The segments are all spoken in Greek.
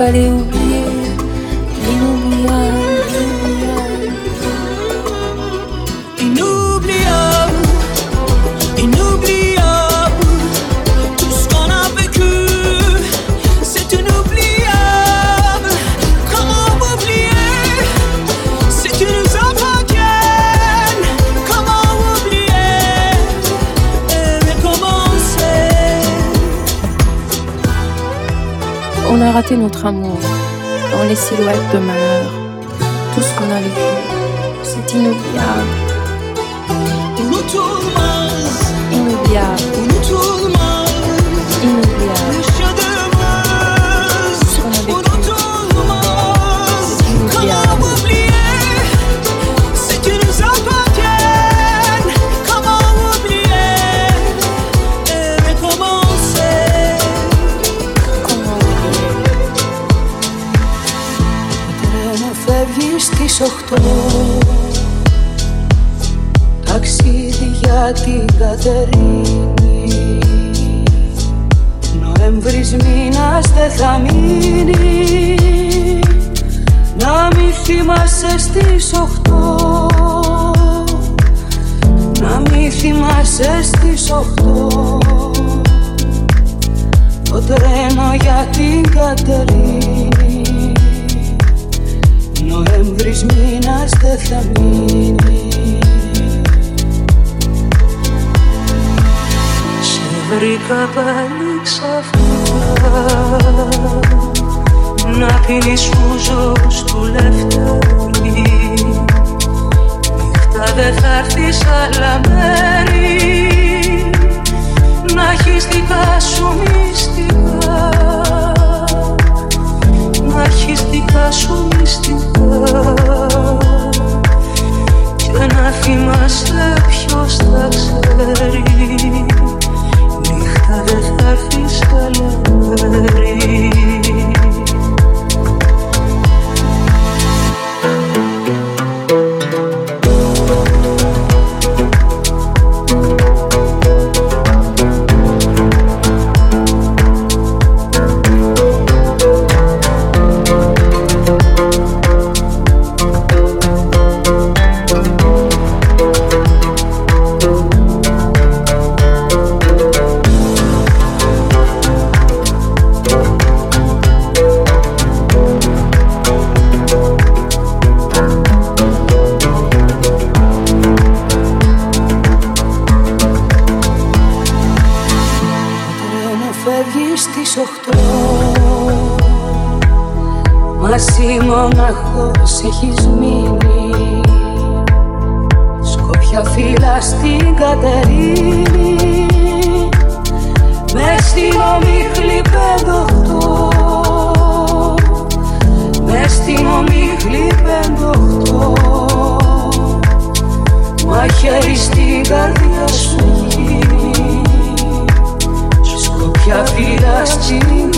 faliu amour dans les silhouettes de malheur. Tout ce qu'on a vécu, c'est. Inoubliable. Οχτώ Ταξίδι για την Κατερίνη Νοέμβρης μήνας δεν θα μείνει. Να μη θυμάσαι στις οχτώ. Να μη θυμάσαι στις οχτώ. Το τρένο για την Κατερίνη Νοέμβρης μήνας δεν θα μείνει. Σε βρήκα πάλι ξαφνικά. Να πίνεις φούζος του λεφτάρι. Νύχτα δεν θα έρθεις άλλα μέρη. Να έχεις δικά σου μυστικά. Να έχεις δικά σου μυστικά και να θυμάσαι ποιος θα ξέρει. Νύχτα δεν θα έρθεις καλοκαίρι Κατερίνη Μες στην ομίχλη πεντοχτώ Μες στην ομίχλη πεντοχτώ Μαχαίρι στην καρδιά σου γίνει Σκόπια φύλλα στην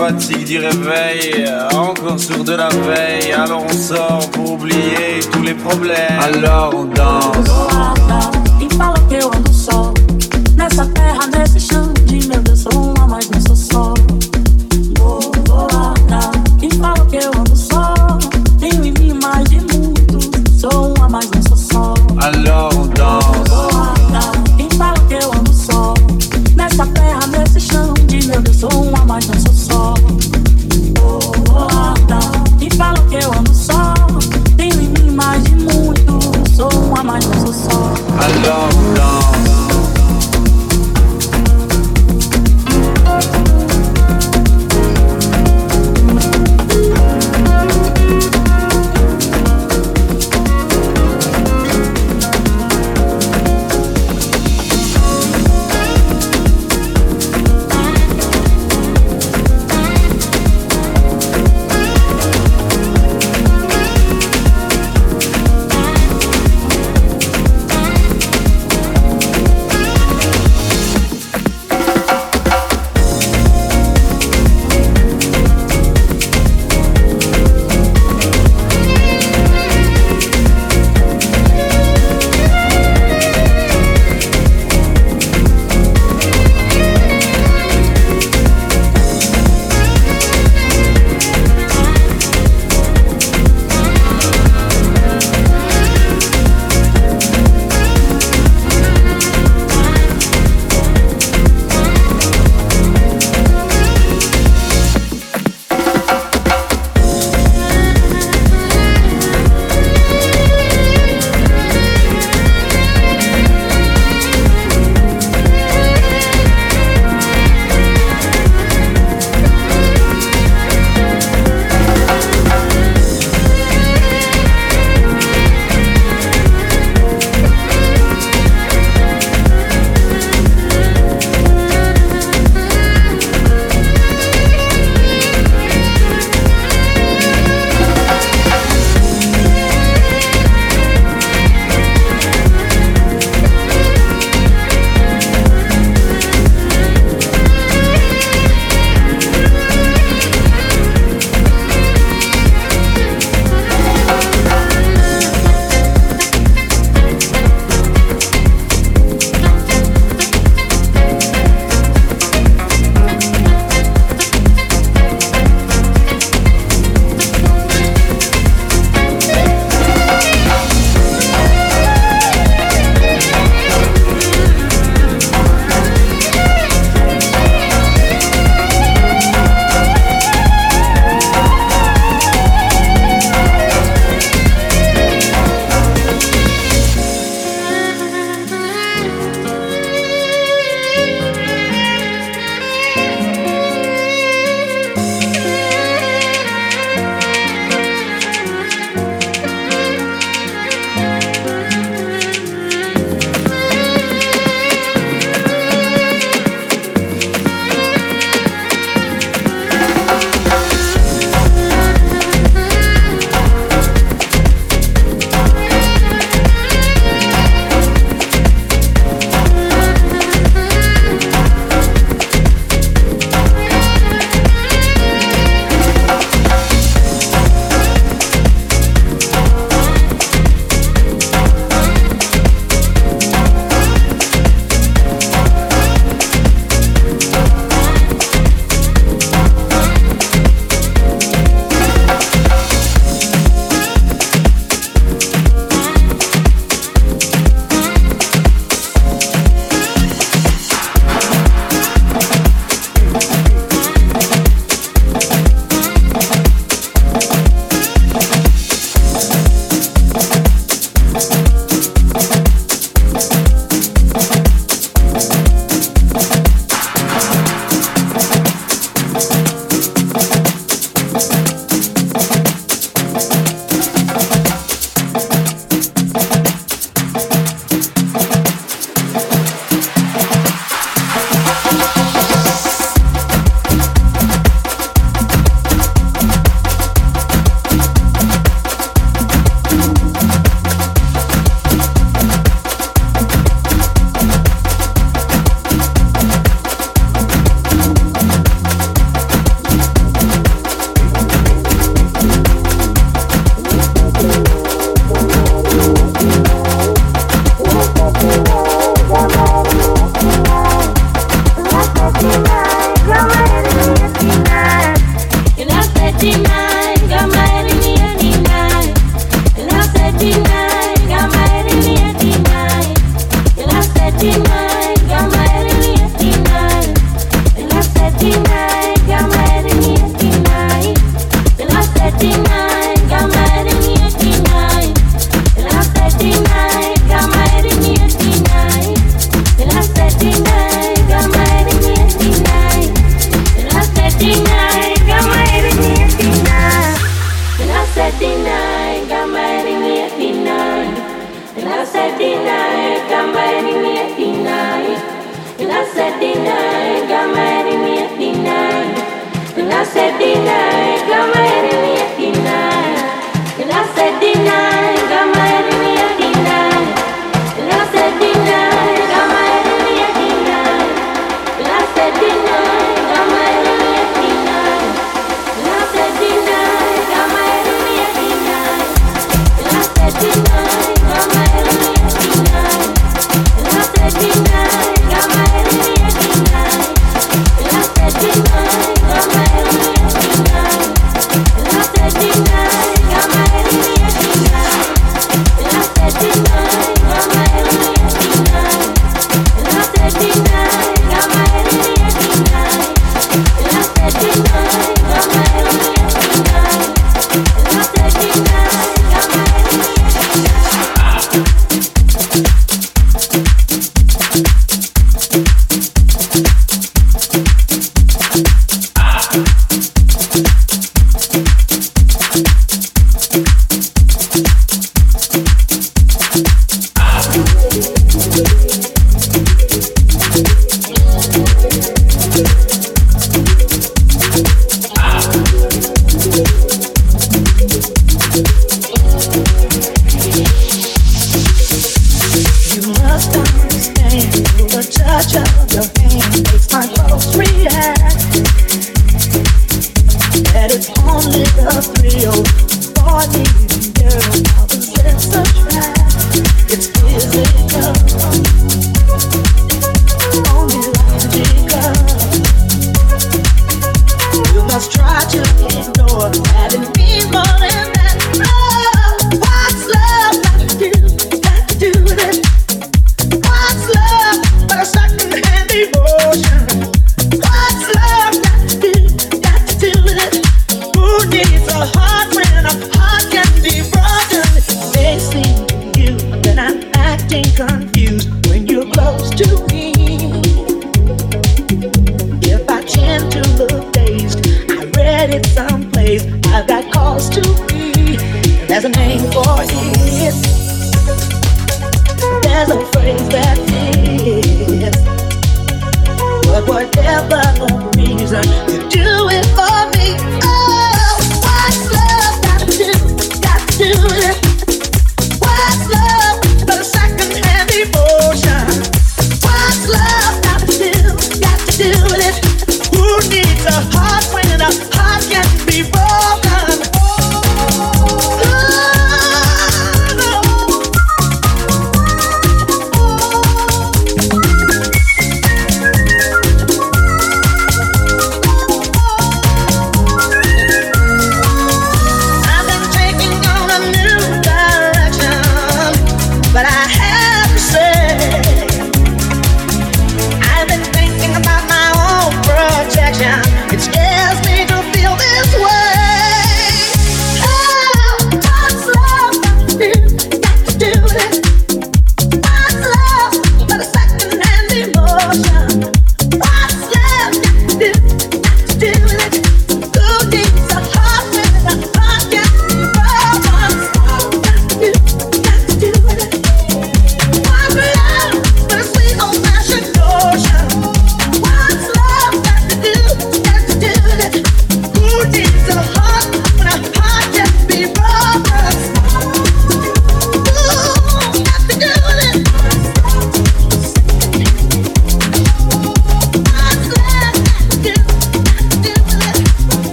fatigue du réveil, encore sourd de la veille. Alors on sort pour oublier tous les problèmes. Alors on danse.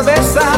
cabeça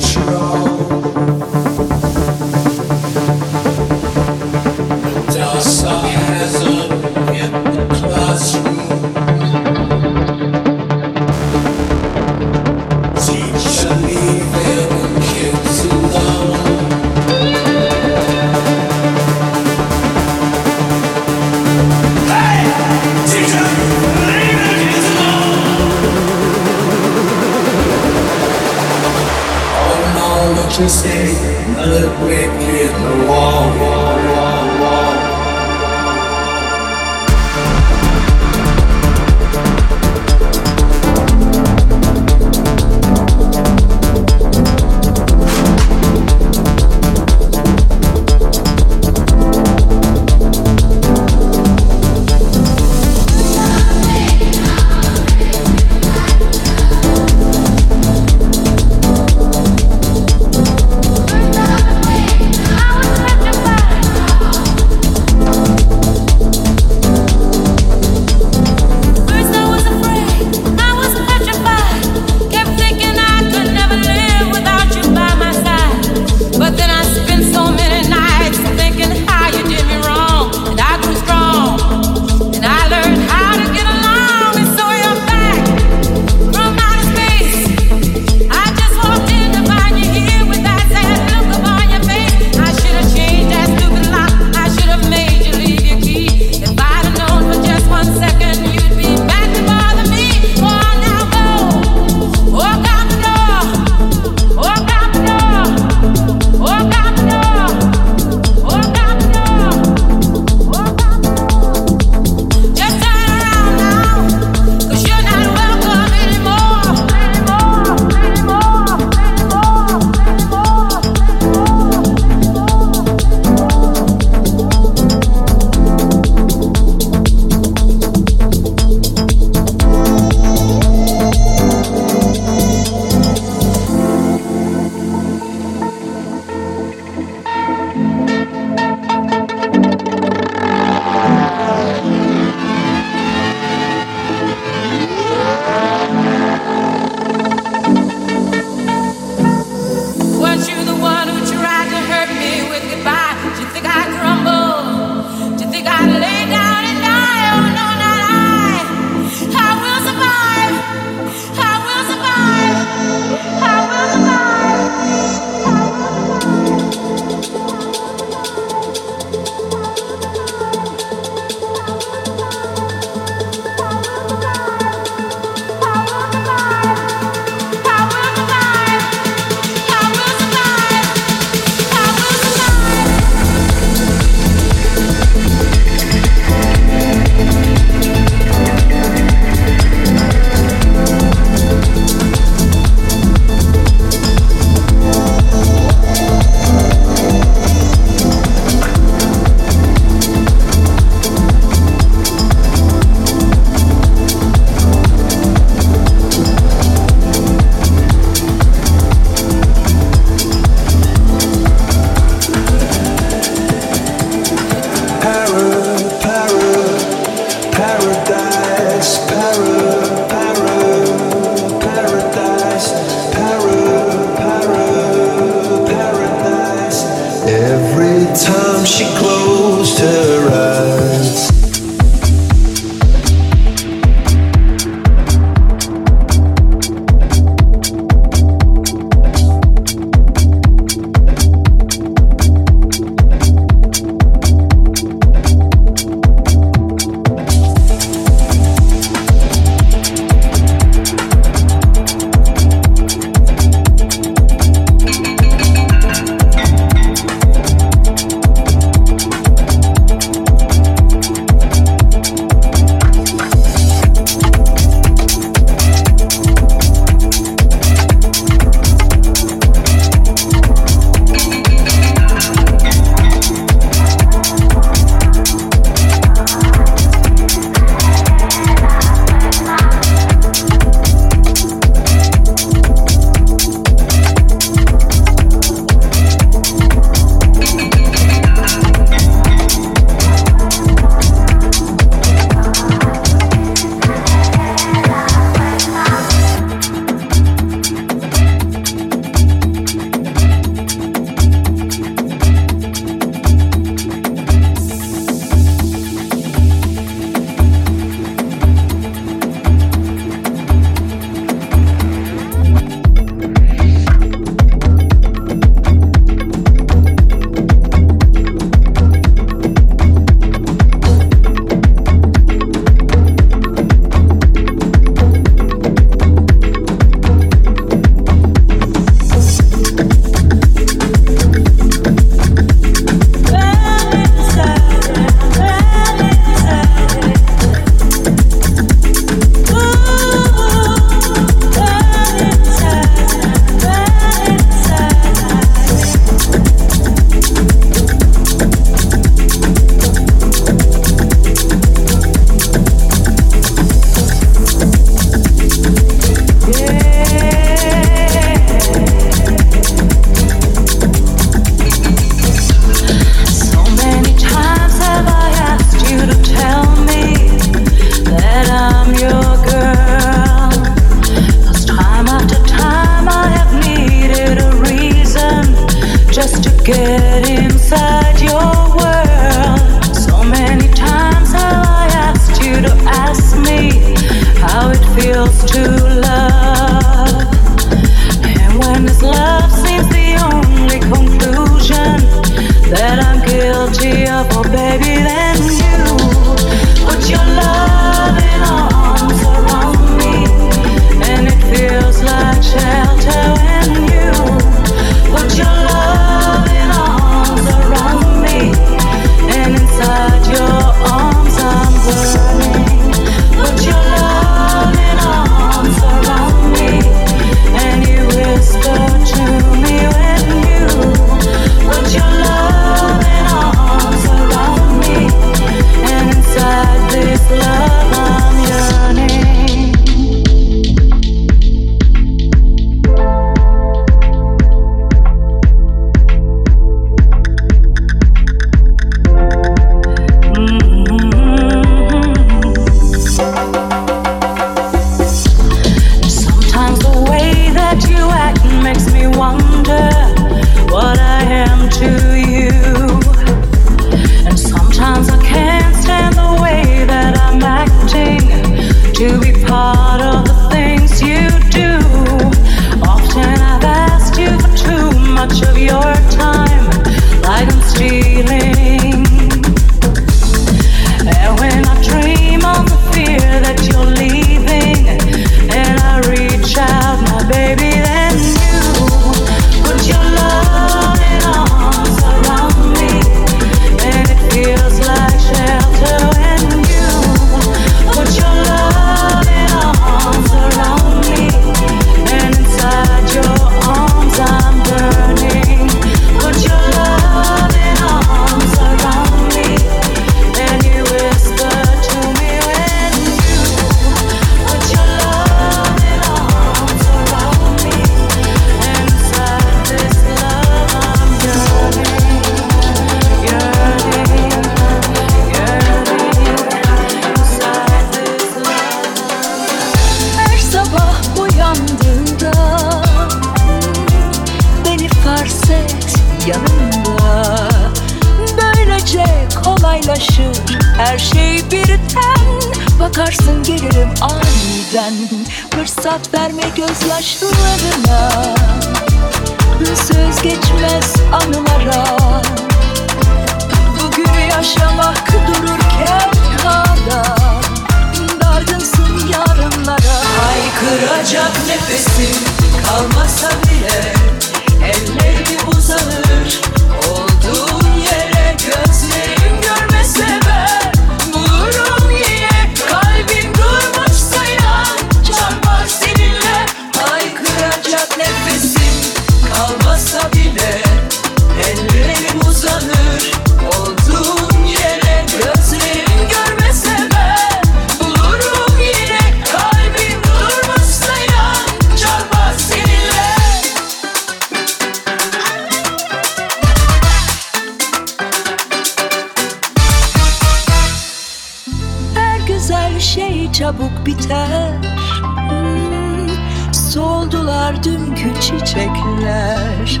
Kokular dünkü çiçekler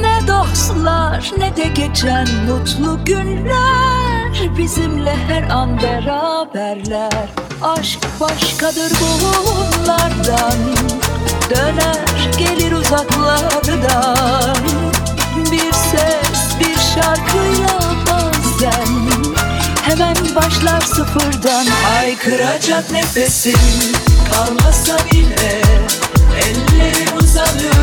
Ne dostlar ne de geçen mutlu günler. Bizimle her an beraberler. Aşk başkadır bunlardan. Döner gelir uzaklardan. Bir ses bir şarkıya bazen Hemen başlar sıfırdan. Ay Haykıracak nefesim kalmasa bile Eller Love you